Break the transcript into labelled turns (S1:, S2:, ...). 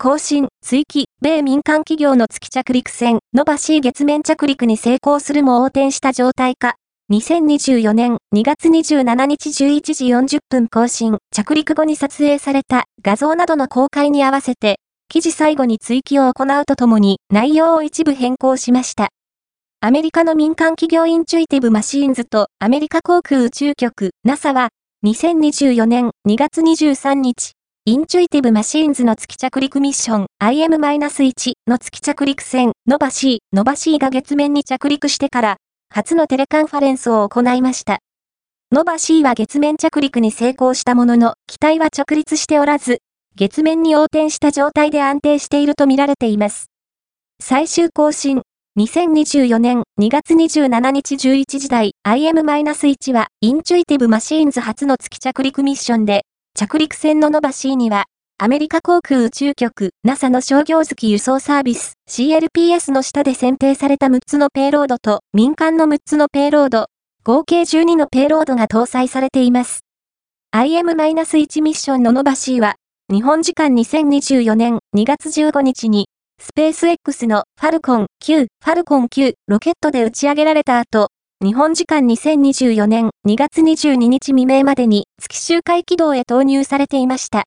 S1: 更新、追記、米民間企業の月着陸船、ノバシー月面着陸に成功するも横転した状態か。2024年2月27日11時40分更新、着陸後に撮影された画像などの公開に合わせて、記事最後に追記を行うとともに内容を一部変更しました。アメリカの民間企業インチュイティブマシーンズとアメリカ航空宇宙局 NASA は2024年2月23日、インチュイティブマシーンズの月着陸ミッション IM-1 の月着陸船ノバシー、ノバシーが月面に着陸してから初のテレカンファレンスを行いました。ノバ C は月面着陸に成功したものの、機体は直立しておらず、月面に横転した状態で安定しているとみられています。最終更新、2024年2月27日11時台 IM-1 は、インチュイティブマシーンズ初の月着陸ミッションで、着陸船のノバ C には、アメリカ航空宇宙局 NASA の商業月輸送サービス CLPS の下で選定された6つのペイロードと民間の6つのペイロード、合計12のペイロードが搭載されています。IM-1 ミッションのノバ C は、日本時間2024年2月15日に、スペース X のファルコン9、ファルコン9ロケットで打ち上げられた後、日本時間2024年2月22日未明までに月周回軌道へ投入されていました。